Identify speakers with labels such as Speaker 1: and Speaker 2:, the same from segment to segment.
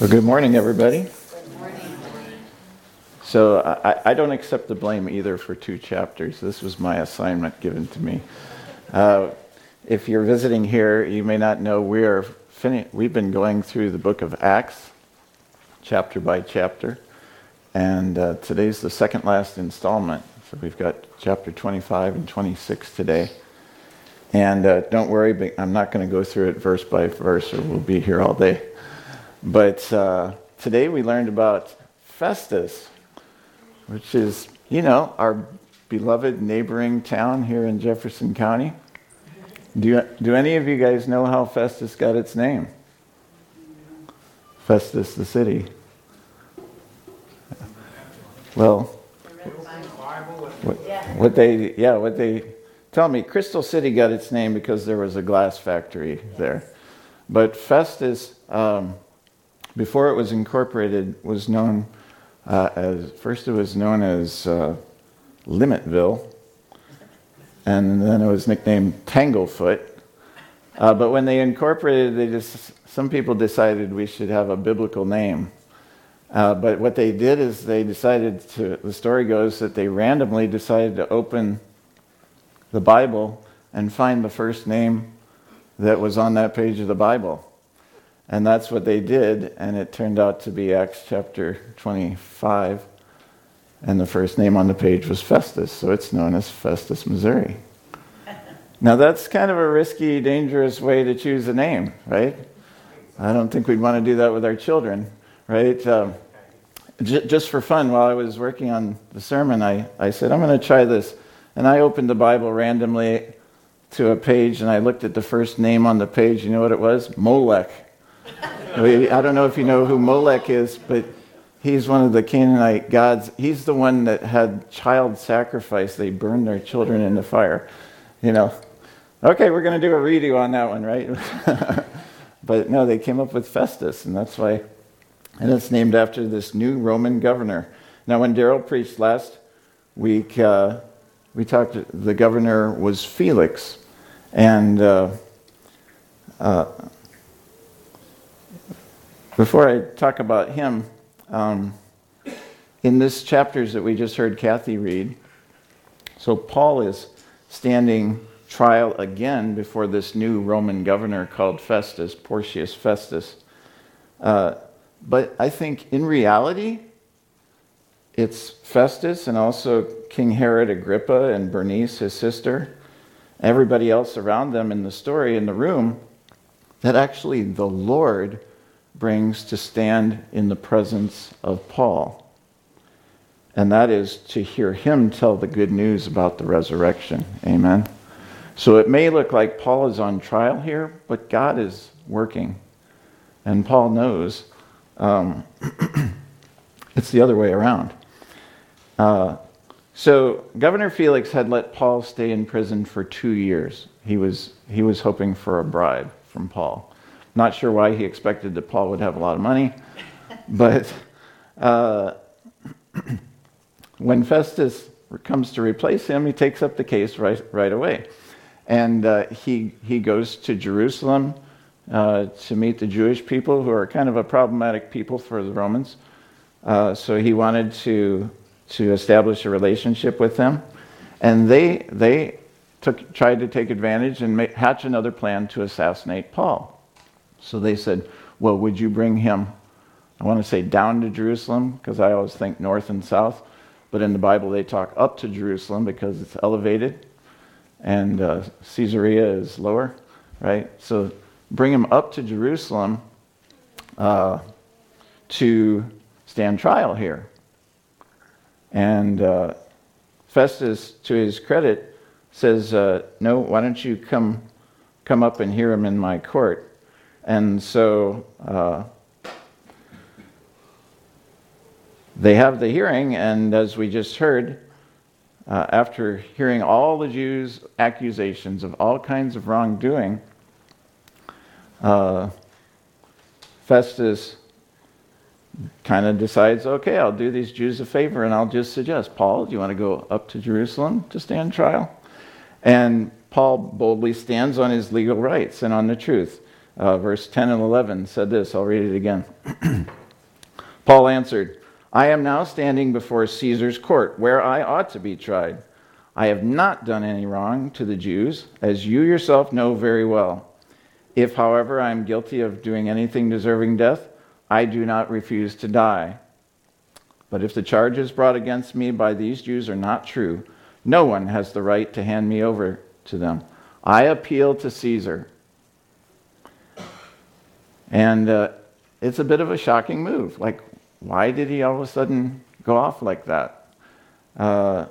Speaker 1: Well, good morning, everybody. So I, I don't accept the blame either for two chapters. This was my assignment given to me. Uh, if you're visiting here, you may not know we are fini- we've been going through the book of Acts, chapter by chapter, and uh, today's the second last installment. So we've got chapter 25 and 26 today. And uh, don't worry, I'm not going to go through it verse by verse, or we'll be here all day. But uh, today we learned about Festus, which is, you know, our beloved neighboring town here in Jefferson County. Do, do any of you guys know how Festus got its name? Festus, the city. Well, what, what they, yeah, what they tell me, Crystal City got its name because there was a glass factory there. But Festus, um, before it was incorporated, was known uh, as first it was known as uh, Limitville, and then it was nicknamed Tanglefoot. Uh, but when they incorporated, they just some people decided we should have a biblical name. Uh, but what they did is they decided to. The story goes that they randomly decided to open the Bible and find the first name that was on that page of the Bible. And that's what they did, and it turned out to be Acts chapter 25. And the first name on the page was Festus, so it's known as Festus, Missouri. now, that's kind of a risky, dangerous way to choose a name, right? I don't think we'd want to do that with our children, right? Um, j- just for fun, while I was working on the sermon, I, I said, I'm going to try this. And I opened the Bible randomly to a page, and I looked at the first name on the page. You know what it was? Molech. I don't know if you know who Molech is, but he's one of the Canaanite gods. He's the one that had child sacrifice. They burned their children in the fire. You know, okay, we're going to do a redo on that one, right? but no, they came up with Festus, and that's why. And it's named after this new Roman governor. Now, when Daryl preached last week, uh, we talked, the governor was Felix. And uh, uh, before I talk about him, um, in this chapters that we just heard Kathy read, so Paul is standing trial again before this new Roman governor called Festus, Porcius Festus. Uh, but I think in reality, it's Festus and also King Herod Agrippa and Bernice, his sister, everybody else around them in the story in the room, that actually the Lord brings to stand in the presence of Paul. And that is to hear him tell the good news about the resurrection. Amen. So it may look like Paul is on trial here, but God is working. And Paul knows um, it's the other way around. Uh, so Governor Felix had let Paul stay in prison for two years. He was, he was hoping for a bribe from Paul. Not sure why he expected that Paul would have a lot of money, but uh, when Festus comes to replace him, he takes up the case right, right away. And uh, he, he goes to Jerusalem uh, to meet the Jewish people, who are kind of a problematic people for the Romans. Uh, so he wanted to, to establish a relationship with them. And they, they took, tried to take advantage and hatch another plan to assassinate Paul. So they said, Well, would you bring him, I want to say down to Jerusalem, because I always think north and south. But in the Bible, they talk up to Jerusalem because it's elevated, and uh, Caesarea is lower, right? So bring him up to Jerusalem uh, to stand trial here. And uh, Festus, to his credit, says, uh, No, why don't you come, come up and hear him in my court? And so uh, they have the hearing, and as we just heard, uh, after hearing all the Jews' accusations of all kinds of wrongdoing, uh, Festus kind of decides, okay, I'll do these Jews a favor and I'll just suggest, Paul, do you want to go up to Jerusalem to stand trial? And Paul boldly stands on his legal rights and on the truth. Uh, verse 10 and 11, said this. I'll read it again. Paul answered, I am now standing before Caesar's court, where I ought to be tried. I have not done any wrong to the Jews, as you yourself know very well. If, however, I am guilty of doing anything deserving death, I do not refuse to die. But if the charges brought against me by these Jews are not true, no one has the right to hand me over to them. I appeal to Caesar. And uh, it's a bit of a shocking move. Like, why did he all of a sudden go off like that? Uh,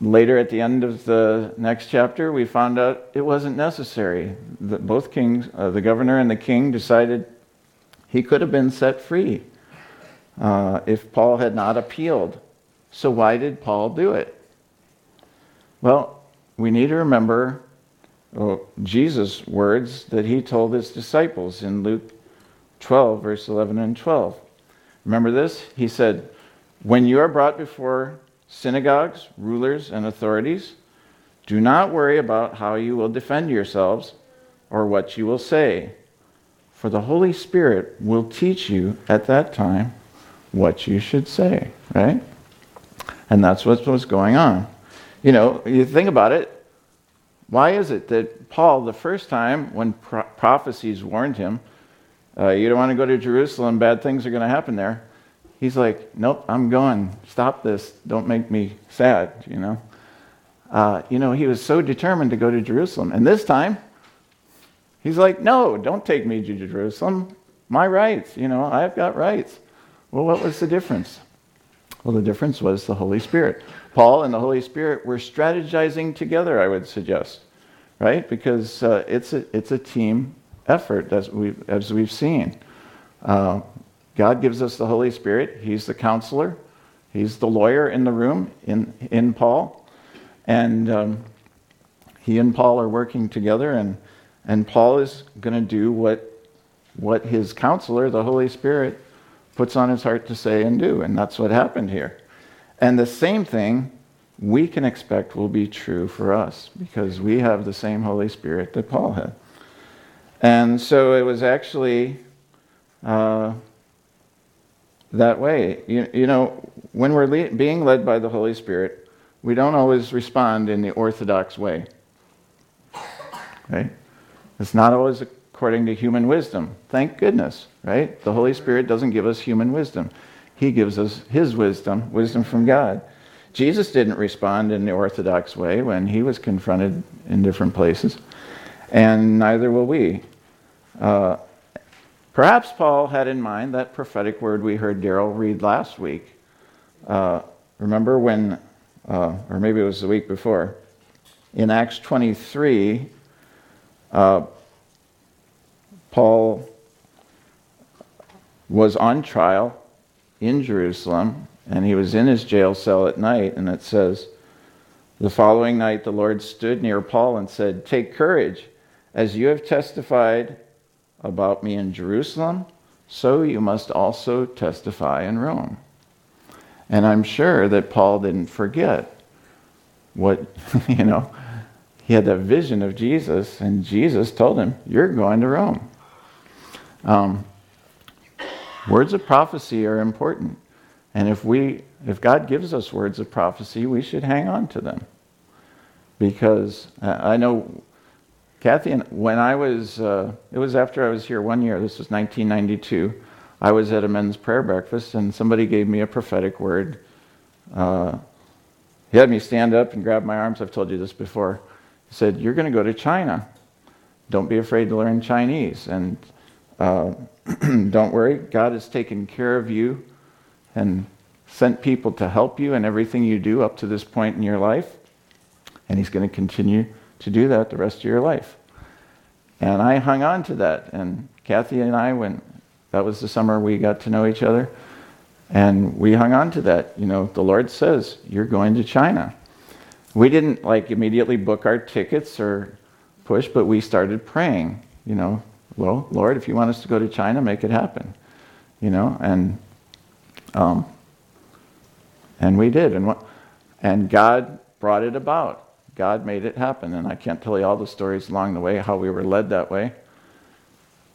Speaker 1: later, at the end of the next chapter, we found out it wasn't necessary. The, both kings, uh, the governor and the king, decided he could have been set free uh, if Paul had not appealed. So, why did Paul do it? Well, we need to remember oh, Jesus' words that he told his disciples in Luke 12, verse 11 and 12. Remember this? He said, When you are brought before synagogues, rulers, and authorities, do not worry about how you will defend yourselves or what you will say, for the Holy Spirit will teach you at that time what you should say, right? And that's what was going on. You know, you think about it, why is it that Paul, the first time when pro- prophecies warned him, uh, you don't want to go to Jerusalem, bad things are going to happen there. He's like, nope, I'm going. Stop this. Don't make me sad, you know. Uh, you know, he was so determined to go to Jerusalem. And this time, he's like, no, don't take me to Jerusalem. My rights, you know, I've got rights. Well, what was the difference? Well, the difference was the Holy Spirit. Paul and the Holy Spirit were strategizing together, I would suggest, right? Because uh, it's, a, it's a team effort, as we've, as we've seen. Uh, God gives us the Holy Spirit. He's the counselor, He's the lawyer in the room in, in Paul. And um, he and Paul are working together, and, and Paul is going to do what, what his counselor, the Holy Spirit, puts on his heart to say and do. And that's what happened here. And the same thing we can expect will be true for us because we have the same Holy Spirit that Paul had. And so it was actually uh, that way. You, you, know, when we're le- being led by the Holy Spirit, we don't always respond in the orthodox way. Right? It's not always according to human wisdom. Thank goodness, right? The Holy Spirit doesn't give us human wisdom. He gives us his wisdom, wisdom from God. Jesus didn't respond in the orthodox way when he was confronted in different places, and neither will we. Uh, perhaps Paul had in mind that prophetic word we heard Daryl read last week. Uh, remember when, uh, or maybe it was the week before, in Acts 23, uh, Paul was on trial in Jerusalem, and he was in his jail cell at night, and it says, The following night the Lord stood near Paul and said, Take courage, as you have testified about me in Jerusalem, so you must also testify in Rome. And I'm sure that Paul didn't forget what, you know, he had that vision of Jesus, and Jesus told him, You're going to Rome. Um, Words of prophecy are important. And if we if God gives us words of prophecy, we should hang on to them. Because uh, I know Kathy and when I was uh, it was after I was here one year, this was 1992. I was at a men's prayer breakfast and somebody gave me a prophetic word. Uh, he had me stand up and grab my arms. I've told you this before. He said, You're going to go to China. Don't be afraid to learn Chinese. And uh, don't worry, God has taken care of you and sent people to help you in everything you do up to this point in your life. And He's going to continue to do that the rest of your life. And I hung on to that. And Kathy and I, when that was the summer we got to know each other, and we hung on to that. You know, the Lord says, You're going to China. We didn't like immediately book our tickets or push, but we started praying. You know, well, Lord, if you want us to go to China, make it happen. You know, and um, and we did, and what, and God brought it about. God made it happen. And I can't tell you all the stories along the way, how we were led that way.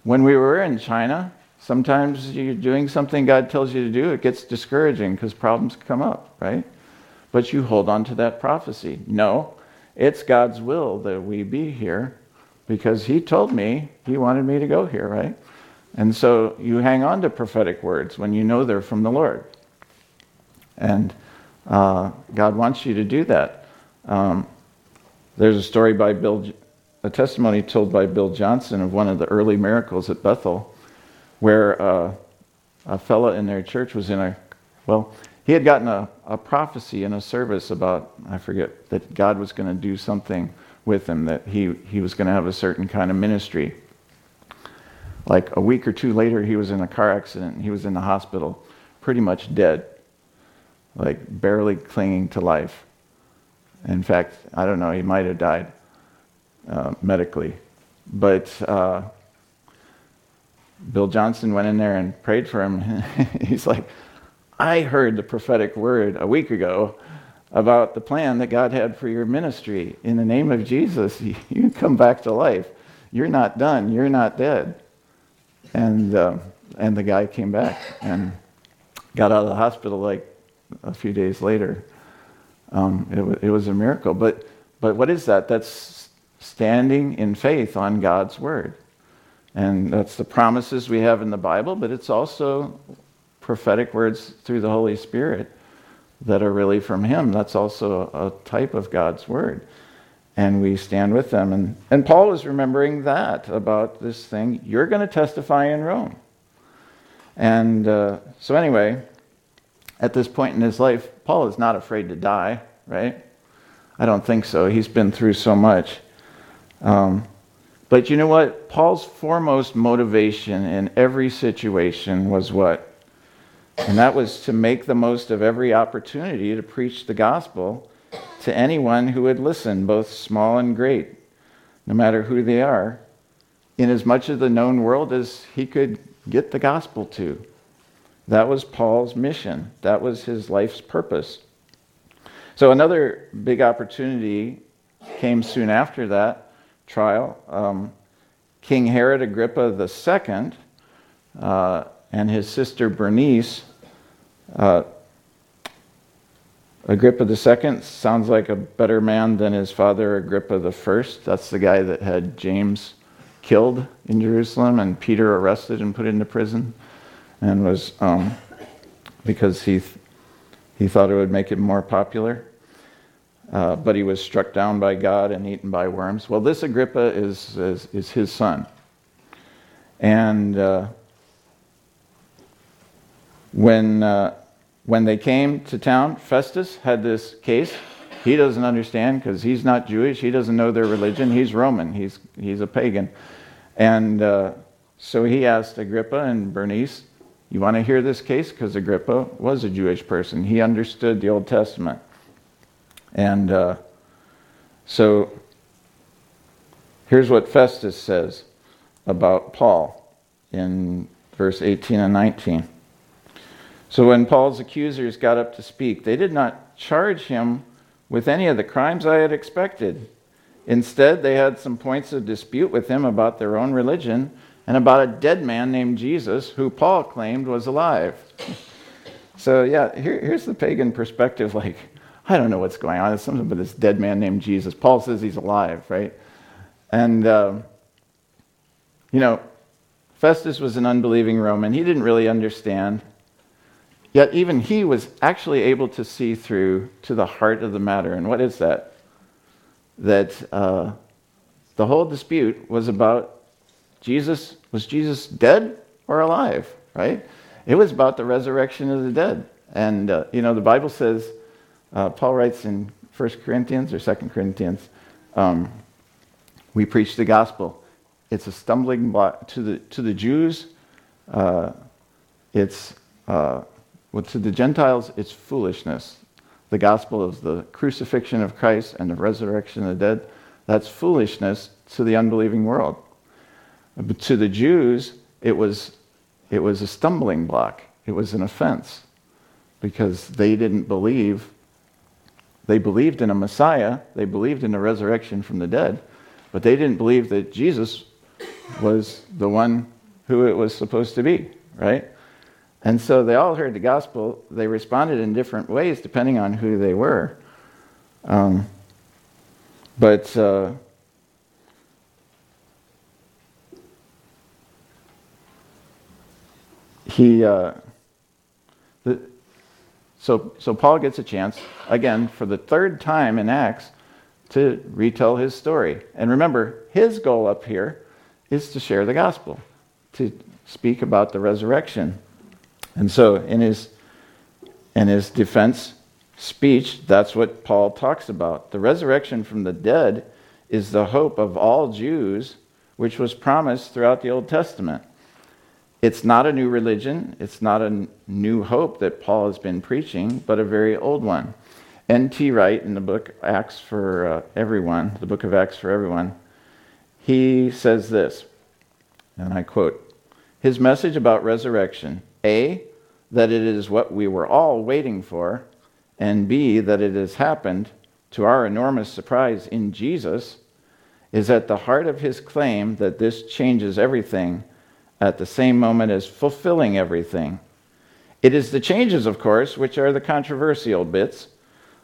Speaker 1: When we were in China, sometimes you're doing something God tells you to do, it gets discouraging because problems come up, right? But you hold on to that prophecy. No, it's God's will that we be here because He told me He wanted me to go here, right? And so you hang on to prophetic words when you know they're from the Lord. And uh, God wants you to do that. Um, there's a story by Bill, a testimony told by Bill Johnson of one of the early miracles at Bethel, where uh, a fellow in their church was in a, well, he had gotten a, a prophecy in a service about, I forget, that God was going to do something with him, that he, he was going to have a certain kind of ministry. Like a week or two later, he was in a car accident. He was in the hospital, pretty much dead, like barely clinging to life. In fact, I don't know, he might have died uh, medically. But uh, Bill Johnson went in there and prayed for him. He's like, I heard the prophetic word a week ago about the plan that God had for your ministry. In the name of Jesus, you come back to life. You're not done. You're not dead. And, uh, and the guy came back and got out of the hospital like a few days later. Um, it, w- it was a miracle. But, but what is that? That's standing in faith on God's word. And that's the promises we have in the Bible, but it's also prophetic words through the Holy Spirit that are really from Him. That's also a type of God's word. And we stand with them. And, and Paul is remembering that about this thing. You're going to testify in Rome. And uh, so, anyway, at this point in his life, Paul is not afraid to die, right? I don't think so. He's been through so much. Um, but you know what? Paul's foremost motivation in every situation was what? And that was to make the most of every opportunity to preach the gospel to anyone who would listen, both small and great, no matter who they are, in as much of the known world as he could get the gospel to. That was Paul's mission, that was his life's purpose. So, another big opportunity came soon after that trial. Um, King Herod Agrippa II uh, and his sister Bernice. Uh, Agrippa II sounds like a better man than his father Agrippa I. That's the guy that had James killed in Jerusalem and Peter arrested and put into prison, and was um, because he th- he thought it would make him more popular. Uh, but he was struck down by God and eaten by worms. Well, this Agrippa is, is, is his son. And uh, when, uh, when they came to town, Festus had this case. He doesn't understand because he's not Jewish. He doesn't know their religion. He's Roman, he's, he's a pagan. And uh, so he asked Agrippa and Bernice, You want to hear this case? Because Agrippa was a Jewish person. He understood the Old Testament. And uh, so here's what Festus says about Paul in verse 18 and 19. So when Paul's accusers got up to speak, they did not charge him with any of the crimes I had expected. Instead, they had some points of dispute with him about their own religion and about a dead man named Jesus who Paul claimed was alive. So, yeah, here, here's the pagan perspective like, I don't know what's going on. It's something about this dead man named Jesus. Paul says he's alive, right? And, uh, you know, Festus was an unbelieving Roman. He didn't really understand. Yet even he was actually able to see through to the heart of the matter. And what is that? That uh, the whole dispute was about Jesus. Was Jesus dead or alive, right? It was about the resurrection of the dead. And, uh, you know, the Bible says, uh, Paul writes in 1 Corinthians or 2 Corinthians, um, we preach the gospel. It's a stumbling block to the, to the Jews. Uh, it's, uh, well, to the Gentiles, it's foolishness. The gospel of the crucifixion of Christ and the resurrection of the dead, that's foolishness to the unbelieving world. But to the Jews, it was, it was a stumbling block. It was an offense because they didn't believe they believed in a Messiah, they believed in a resurrection from the dead, but they didn't believe that Jesus was the one who it was supposed to be, right? And so they all heard the gospel. They responded in different ways depending on who they were. Um, but uh, he, uh, so, so Paul gets a chance, again, for the third time in Acts, to retell his story. And remember, his goal up here is to share the gospel, to speak about the resurrection. And so in his in his defense speech, that's what Paul talks about. The resurrection from the dead is the hope of all Jews, which was promised throughout the Old Testament. It's not a new religion, it's not a new hope that Paul has been preaching, but a very old one. N.T. Wright, in the book Acts for uh, Everyone, the book of Acts for Everyone, he says this, and I quote His message about resurrection A, that it is what we were all waiting for, and B, that it has happened to our enormous surprise in Jesus, is at the heart of his claim that this changes everything at the same moment as fulfilling everything. It is the changes, of course, which are the controversial bits,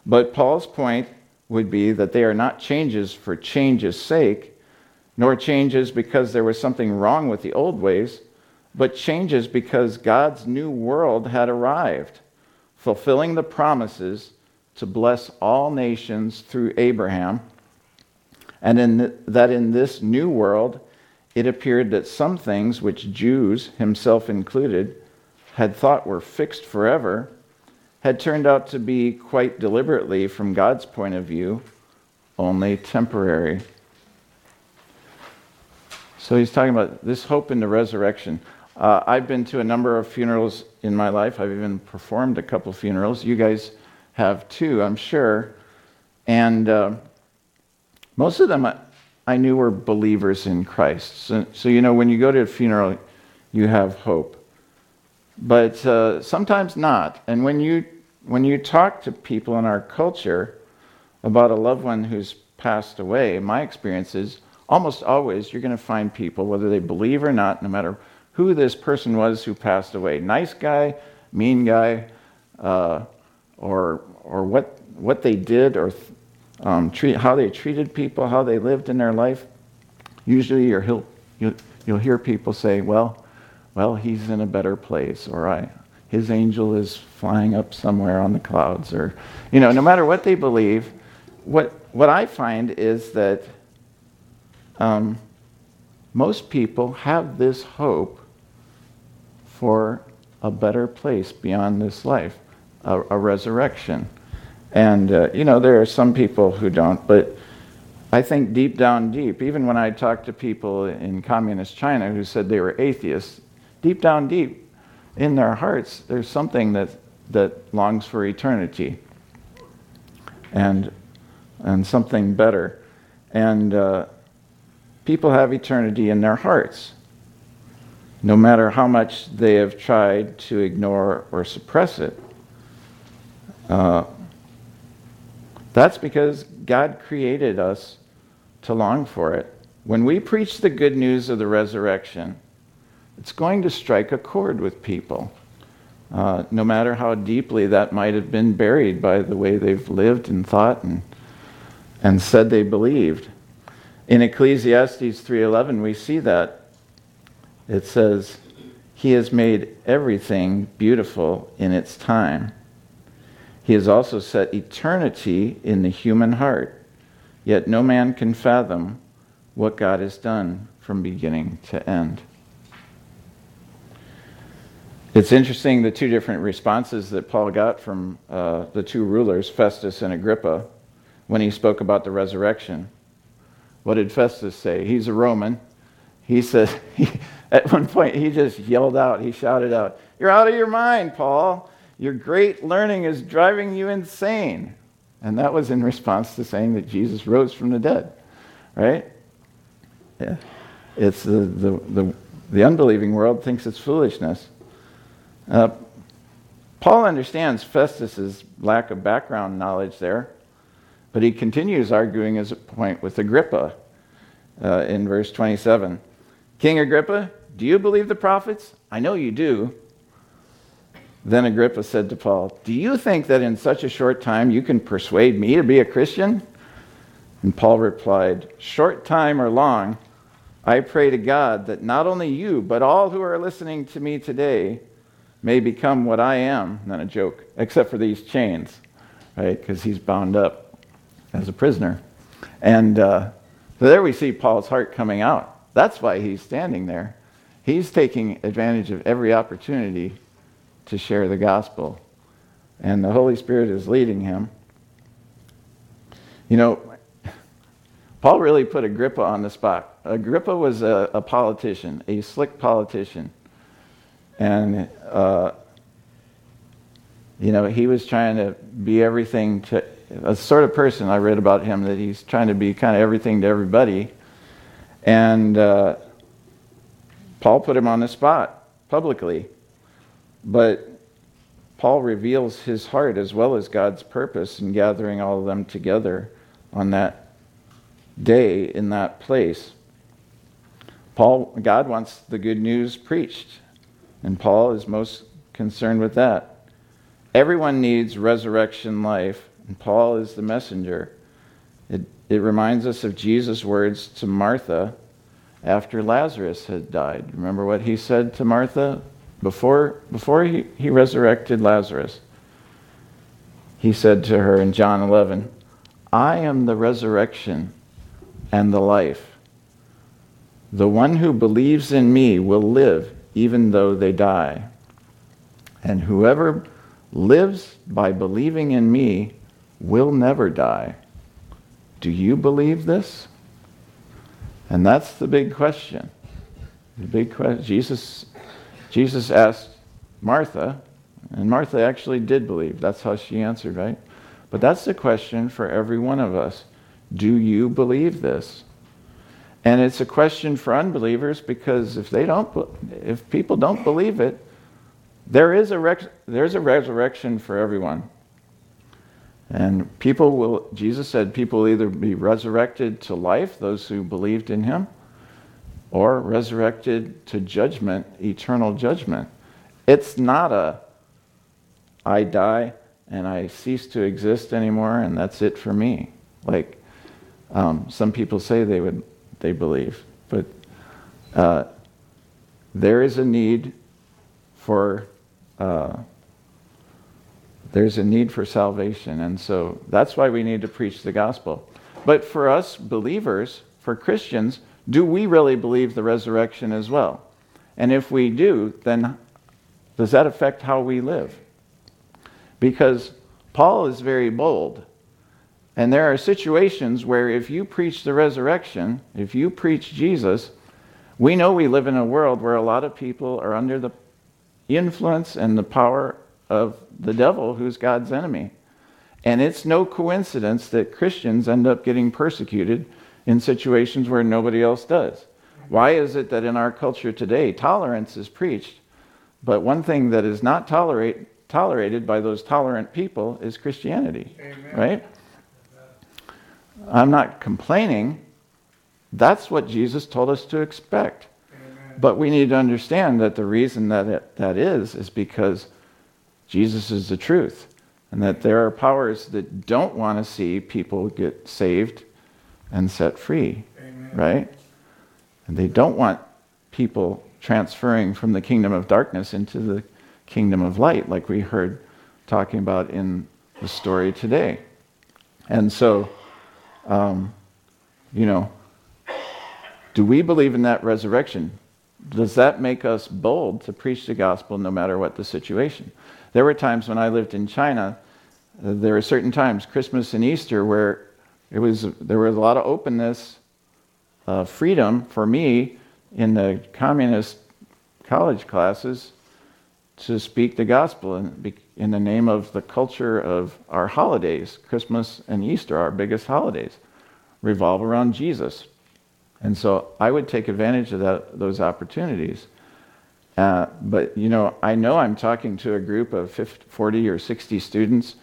Speaker 1: but Paul's point would be that they are not changes for change's sake, nor changes because there was something wrong with the old ways, but changes because God's new world had arrived, fulfilling the promises to bless all nations through Abraham, and in th- that in this new world it appeared that some things which Jews, himself included, had thought were fixed forever had turned out to be quite deliberately, from God's point of view, only temporary. So he's talking about this hope in the resurrection. Uh, I've been to a number of funerals in my life. I've even performed a couple funerals. You guys have too, I'm sure. And uh, most of them I, I, knew were believers in Christ. So, so, you know, when you go to a funeral, you have hope. But uh, sometimes not. And when you, when you talk to people in our culture about a loved one who's passed away, my experience is almost always you're going to find people, whether they believe or not, no matter who this person was who passed away nice guy, mean guy, uh, or, or what, what they did, or um, treat, how they treated people, how they lived in their life. Usually you'll, you'll, hear people say, well, well, he's in a better place, or I, his angel is flying up somewhere on the clouds, or, you know, no matter what they believe, what, what I find is that um, most people have this hope for a better place beyond this life, a, a resurrection. And, uh, you know, there are some people who don't, but I think deep down deep, even when I talk to people in communist China who said they were atheists, deep down deep in their hearts, there's something that, that longs for eternity and, and something better. And uh, people have eternity in their hearts no matter how much they have tried to ignore or suppress it. Uh, that's because God created us to long for it. When we preach the good news of the resurrection, it's going to strike a chord with people, uh, no matter how deeply that might have been buried by the way they've lived and thought and, and said they believed. In Ecclesiastes 3:11, we see that it says, He has made everything beautiful in its time. He has also set eternity in the human heart, yet no man can fathom what God has done from beginning to end. It's interesting the two different responses that Paul got from uh, the two rulers, Festus and Agrippa, when he spoke about the resurrection. What did Festus say? He's a Roman. He said, At one point, he just yelled out, he shouted out, You're out of your mind, Paul. Your great learning is driving you insane. And that was in response to saying that Jesus rose from the dead, right? Yeah. It's the, the, the, the unbelieving world thinks it's foolishness. Uh, Paul understands Festus's lack of background knowledge there. But he continues arguing his point with Agrippa uh, in verse 27. King Agrippa, do you believe the prophets? I know you do. Then Agrippa said to Paul, Do you think that in such a short time you can persuade me to be a Christian? And Paul replied, Short time or long, I pray to God that not only you, but all who are listening to me today may become what I am. Not a joke, except for these chains, right? Because he's bound up as a prisoner. And uh, so there we see Paul's heart coming out. That's why he's standing there. He's taking advantage of every opportunity to share the gospel. And the Holy Spirit is leading him. You know, Paul really put Agrippa on the spot. Agrippa was a, a politician, a slick politician. And, uh, you know, he was trying to be everything to a sort of person I read about him that he's trying to be kind of everything to everybody. And uh, Paul put him on the spot publicly. But Paul reveals his heart as well as God's purpose in gathering all of them together on that day in that place. Paul, God wants the good news preached, and Paul is most concerned with that. Everyone needs resurrection life, and Paul is the messenger. It, it reminds us of Jesus' words to Martha after Lazarus had died. Remember what he said to Martha before, before he, he resurrected Lazarus? He said to her in John 11, I am the resurrection and the life. The one who believes in me will live even though they die. And whoever lives by believing in me will never die. Do you believe this? And that's the big question. The big question. Jesus, Jesus asked Martha, and Martha actually did believe. That's how she answered, right? But that's the question for every one of us. Do you believe this? And it's a question for unbelievers because if they don't, if people don't believe it, there is a there's a resurrection for everyone. And people will, Jesus said, people will either be resurrected to life, those who believed in him, or resurrected to judgment, eternal judgment. It's not a, I die and I cease to exist anymore and that's it for me. Like, um, some people say they would, they believe, but uh, there is a need for uh, there's a need for salvation, and so that's why we need to preach the gospel. But for us believers, for Christians, do we really believe the resurrection as well? And if we do, then does that affect how we live? Because Paul is very bold. And there are situations where if you preach the resurrection, if you preach Jesus, we know we live in a world where a lot of people are under the influence and the power of the devil, who's God's enemy. And it's no coincidence that Christians end up getting persecuted in situations where nobody else does. Why is it that in our culture today, tolerance is preached, but one thing that is not tolerate, tolerated by those tolerant people is Christianity, Amen. right? I'm not complaining. That's what Jesus told us to expect. Amen. But we need to understand that the reason that it, that is is because Jesus is the truth, and that there are powers that don't want to see people get saved and set free, Amen. right? And they don't want people transferring from the kingdom of darkness into the kingdom of light, like we heard talking about in the story today. And so um, you know, do we believe in that resurrection? Does that make us bold to preach the gospel no matter what the situation? There were times when I lived in China, uh, there were certain times, Christmas and Easter, where it was, there was a lot of openness, uh, freedom for me in the communist college classes to speak the gospel in, in the name of the culture of our holidays. Christmas and Easter, our biggest holidays, revolve around Jesus. And so I would take advantage of that, those opportunities. Uh, but, you know, I know I'm talking to a group of 50, 40 or 60 students,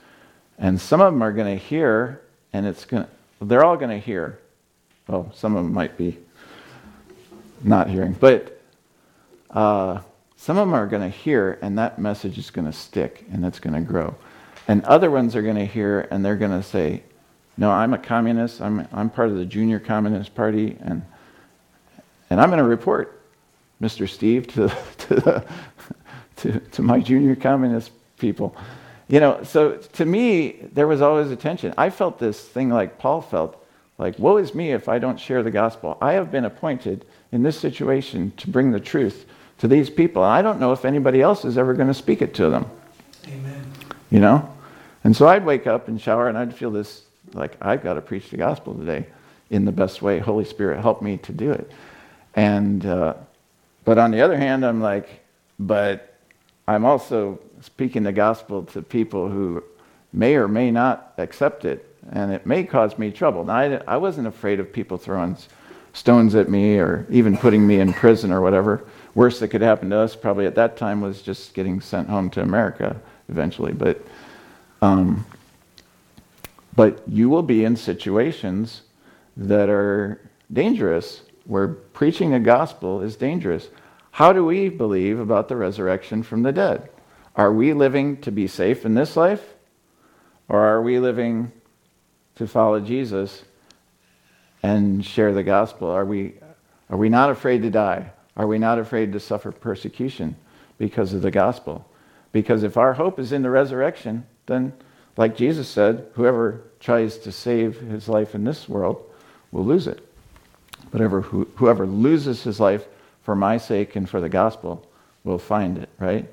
Speaker 1: and some of them are going to hear and it's going they're all going to hear. Well, some of them might be not hearing, but uh, some of them are going to hear, and that message is going to stick and it's going to grow. And other ones are going to hear, and they're going to say, No, I'm a communist. I'm, I'm part of the Junior Communist Party, and, and I'm going to report Mr. Steve to, to, the, to, to my Junior Communist people. You know, so to me, there was always a tension. I felt this thing like Paul felt like, woe is me if I don't share the gospel. I have been appointed in this situation to bring the truth to these people. And I don't know if anybody else is ever going to speak it to them.
Speaker 2: Amen.
Speaker 1: You know? And so I'd wake up and shower and I'd feel this like, I've got to preach the gospel today in the best way. Holy Spirit, help me to do it. And, uh, but on the other hand, I'm like, but I'm also speaking the gospel to people who may or may not accept it, and it may cause me trouble. Now, I, I wasn't afraid of people throwing stones at me or even putting me in prison or whatever. Worst that could happen to us probably at that time was just getting sent home to America eventually. But, um, but you will be in situations that are dangerous, where preaching the gospel is dangerous. How do we believe about the resurrection from the dead? Are we living to be safe in this life? Or are we living to follow Jesus and share the gospel? Are we, are we not afraid to die? Are we not afraid to suffer persecution because of the gospel? Because if our hope is in the resurrection, then, like Jesus said, whoever tries to save his life in this world will lose it. But whoever loses his life for my sake and for the gospel will find it, right?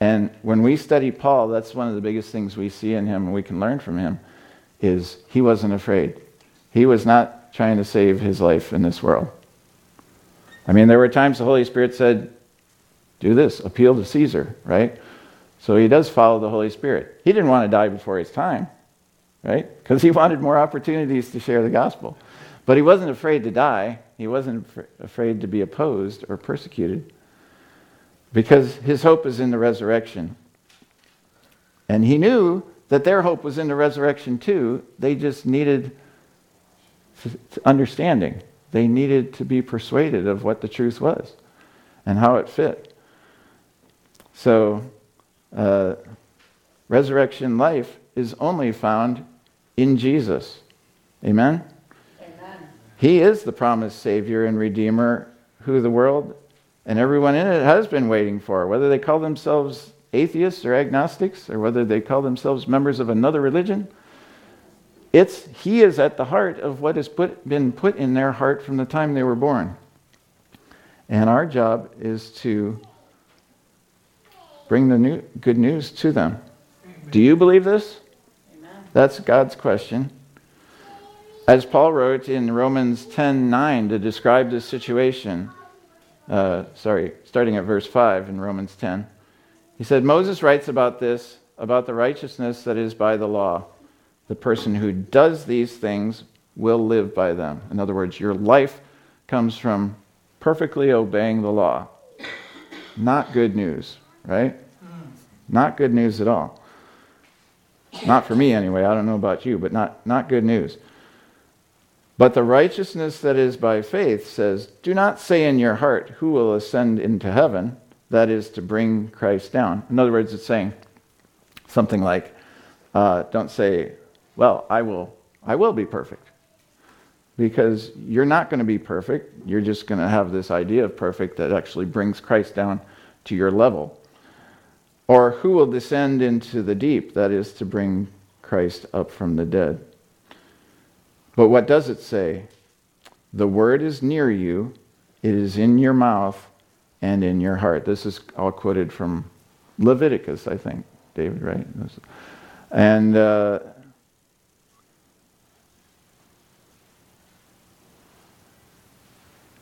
Speaker 1: And when we study Paul, that's one of the biggest things we see in him and we can learn from him is he wasn't afraid. He was not trying to save his life in this world. I mean, there were times the Holy Spirit said, do this, appeal to Caesar, right? So he does follow the Holy Spirit. He didn't want to die before his time, right? Because he wanted more opportunities to share the gospel. But he wasn't afraid to die. He wasn't afraid to be opposed or persecuted because his hope is in the resurrection. And he knew that their hope was in the resurrection too. They just needed understanding. They needed to be persuaded of what the truth was and how it fit. So, uh, resurrection life is only found in Jesus. Amen? He is the promised Savior and Redeemer who the world and everyone in it has been waiting for, whether they call themselves atheists or agnostics, or whether they call themselves members of another religion. It's He is at the heart of what has put, been put in their heart from the time they were born. And our job is to bring the new, good news to them. Do you believe this? Amen. That's God's question. As Paul wrote in Romans 10:9 to describe this situation, uh, sorry, starting at verse 5 in Romans 10. He said, Moses writes about this, about the righteousness that is by the law. The person who does these things will live by them. In other words, your life comes from perfectly obeying the law. Not good news, right? Not good news at all. Not for me, anyway. I don't know about you, but not, not good news. But the righteousness that is by faith says, Do not say in your heart, Who will ascend into heaven? That is to bring Christ down. In other words, it's saying something like, uh, Don't say, Well, I will, I will be perfect. Because you're not going to be perfect. You're just going to have this idea of perfect that actually brings Christ down to your level. Or who will descend into the deep? That is to bring Christ up from the dead. But what does it say? The word is near you, it is in your mouth and in your heart. This is all quoted from Leviticus, I think, David, right? And uh,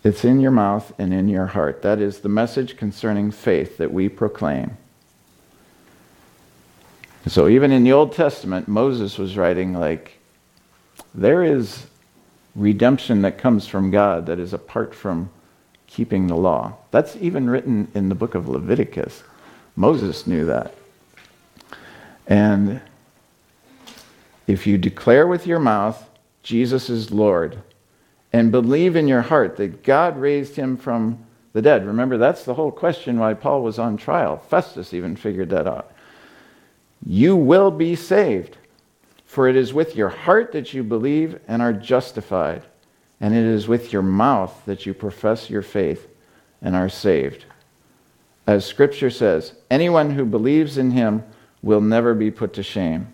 Speaker 1: it's in your mouth and in your heart. That is the message concerning faith that we proclaim. So even in the Old Testament, Moses was writing like, there is redemption that comes from God that is apart from keeping the law. That's even written in the book of Leviticus. Moses knew that. And If you declare with your mouth Jesus is Lord and believe in your heart that God raised him from the dead. Remember, that's the whole question why Paul was on trial. Festus even figured that out. You will be saved, for it is with your heart that you believe and are justified, and it is with your mouth that you profess your faith and are saved. As Scripture says, anyone who believes in him will never be put to shame.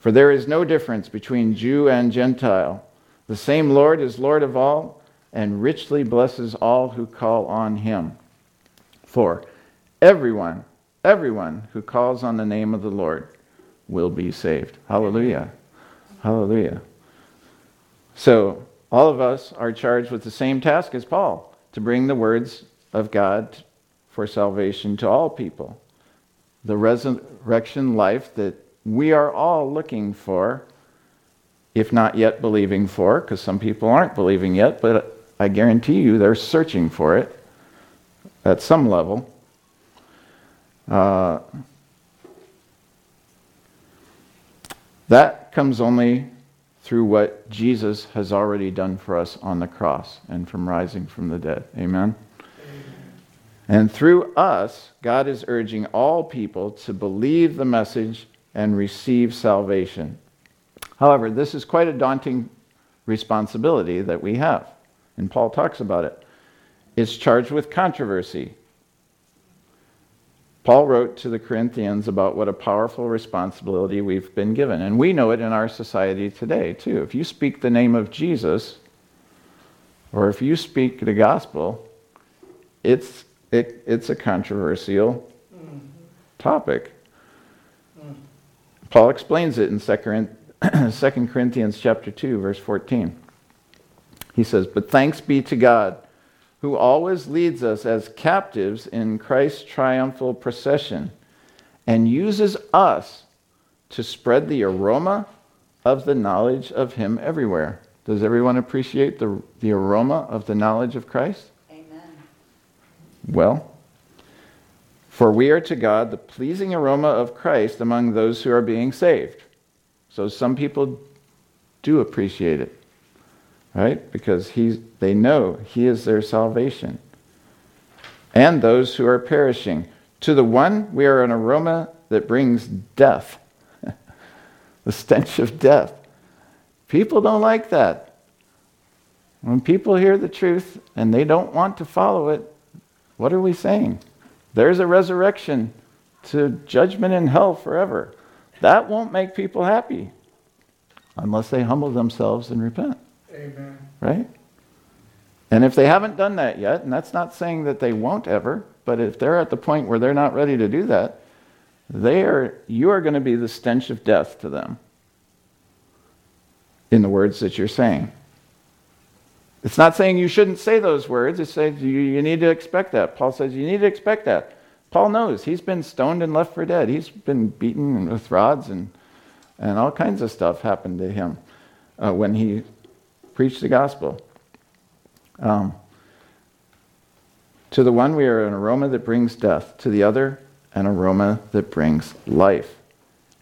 Speaker 1: For there is no difference between Jew and Gentile. The same Lord is Lord of all and richly blesses all who call on him. For everyone, everyone who calls on the name of the Lord will be saved. Hallelujah. Hallelujah. So, all of us are charged with the same task as Paul to bring the words of God for salvation to all people. The resurrection life that we are all looking for, if not yet believing for, because some people aren't believing yet, but I guarantee you they're searching for it at some level. Uh, that comes only through what Jesus has already done for us on the cross and from rising from the dead. Amen? And through us, God is urging all people to believe the message and receive salvation. However, this is quite a daunting responsibility that we have and Paul talks about it. It's charged with controversy. Paul wrote to the Corinthians about what a powerful responsibility we've been given. And we know it in our society today, too. If you speak the name of Jesus, or if you speak the gospel, it's, it, it's a controversial mm-hmm. topic. Mm. Paul explains it in 2 Corinthians chapter 2, verse 14. He says, But thanks be to God, who always leads us as captives in Christ's triumphal procession and uses us to spread the aroma of the knowledge of Him everywhere. Does everyone appreciate the, the aroma of the knowledge of Christ? Amen. Well, for we are to God the pleasing aroma of Christ among those who are being saved. So some people do appreciate it right? Because he's, they know he is their salvation. And those who are perishing. To the one, we are an aroma that brings death, the stench of death. People don't like that. When people hear the truth and they don't want to follow it, what are we saying? There's a resurrection to judgment in hell forever. That won't make people happy unless they humble themselves and repent. Amen. Right? And if they haven't done that yet, and that's not saying that they won't ever, but if they're at the point where they're not ready to do that, they are, you are going to be the stench of death to them in the words that you're saying. It's not saying you shouldn't say those words. It says you, you need to expect that. Paul says you need to expect that. Paul knows. He's been stoned and left for dead. He's been beaten with rods and, and all kinds of stuff happened to him uh, when he preach the gospel. Um, to the one, we are an aroma that brings death. To the other, an aroma that brings life.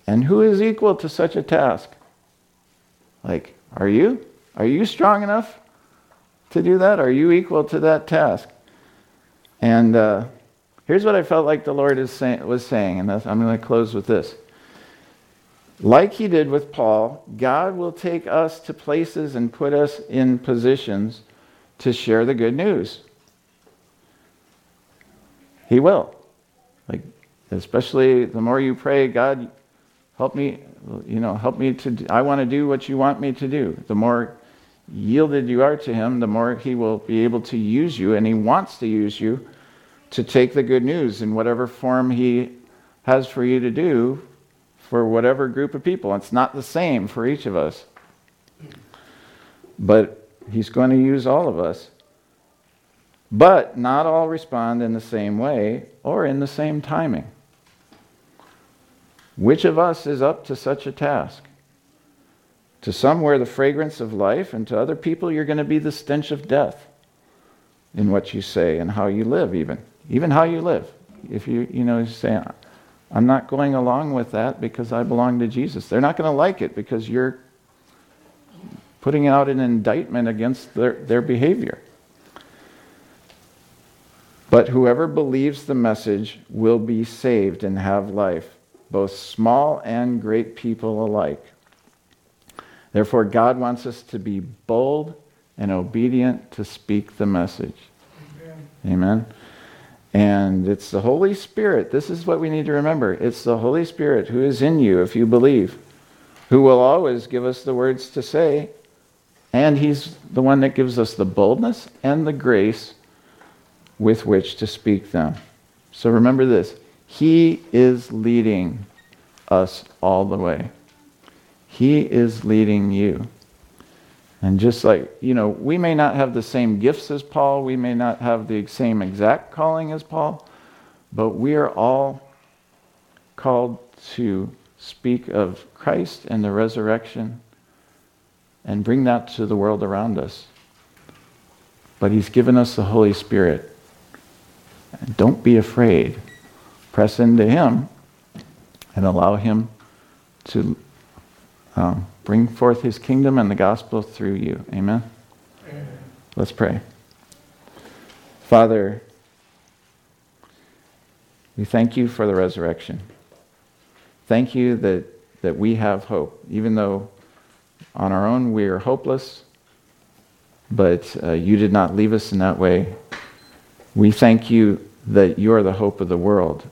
Speaker 1: And who is equal to such a task? Like, are you? Are you strong enough to do that? Are you equal to that task? And uh, here's what I felt like the Lord is say- was saying, and I'm going to close with this. Like he did with Paul, God will take us to places and put us in positions to share the good news. He will. Like especially the more you pray, God, help me, you know, help me to I want to do what you want me to do. The more yielded you are to him, the more he will be able to use you and he wants to use you to take the good news in whatever form he has for you to do for whatever group of people. It's not the same for each of us. But He's going to use all of us. But not all respond in the same way or in the same timing. Which of us is up to such a task? To some, we're the fragrance of life, and to other people, you're going to be the stench of death in what you say and how you live, even. Even how you live. If you, you know, say, I'm not going along with that because I belong to Jesus. They're not going to like it because you're putting out an indictment against their, their behavior. But whoever believes the message will be saved and have life, both small and great people alike. Therefore, God wants us to be bold and obedient to speak the message. Amen. Amen. And it's the Holy Spirit. This is what we need to remember. It's the Holy Spirit who is in you if you believe, who will always give us the words to say. And He's the one that gives us the boldness and the grace with which to speak them. So remember this He is leading us all the way. He is leading you. And just like, you know, we may not have the same gifts as Paul, we may not have the same exact calling as Paul, but we are all called to speak of Christ and the resurrection and bring that to the world around us. But He's given us the Holy Spirit. And don't be afraid. Press into Him and allow Him to um, bring forth his kingdom and the gospel through you. Amen? Amen. Let's pray. Father, we thank you for the resurrection. Thank you that, that we have hope, even though on our own we are hopeless, but uh, you did not leave us in that way. We thank you that you are the hope of the world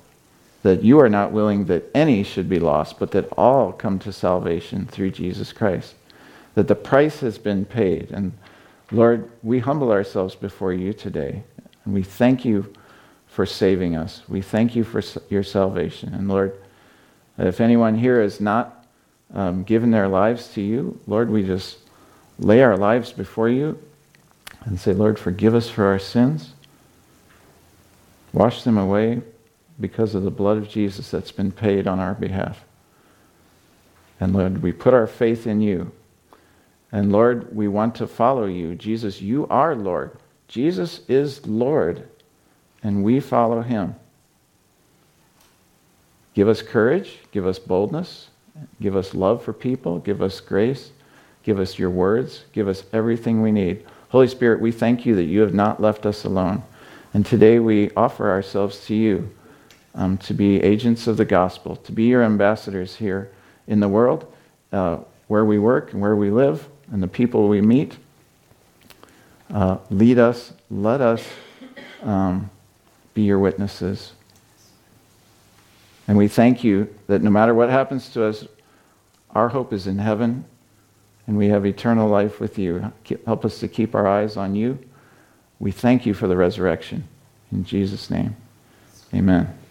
Speaker 1: that you are not willing that any should be lost, but that all come to salvation through Jesus Christ. That the price has been paid. And Lord, we humble ourselves before you today. And we thank you for saving us. We thank you for your salvation. And Lord, if anyone here has not um, given their lives to you, Lord, we just lay our lives before you and say, Lord, forgive us for our sins. Wash them away because of the blood of Jesus that's been paid on our behalf. And Lord, we put our faith in you. And Lord, we want to follow you. Jesus, you are Lord. Jesus is Lord, and we follow him. Give us courage, give us boldness, give us love for people, give us grace, give us your words, give us everything we need. Holy Spirit, we thank you that you have not left us alone. And today we offer ourselves to you um, to be agents of the gospel, to be your ambassadors here in the world, uh, where we work and where we live, and the people we meet. Uh, lead us, let us um, be your witnesses. And we thank you that no matter what happens to us, our hope is in heaven and we have eternal life with you. Help us to keep our eyes on you. We thank you for the resurrection. In Jesus' name, amen.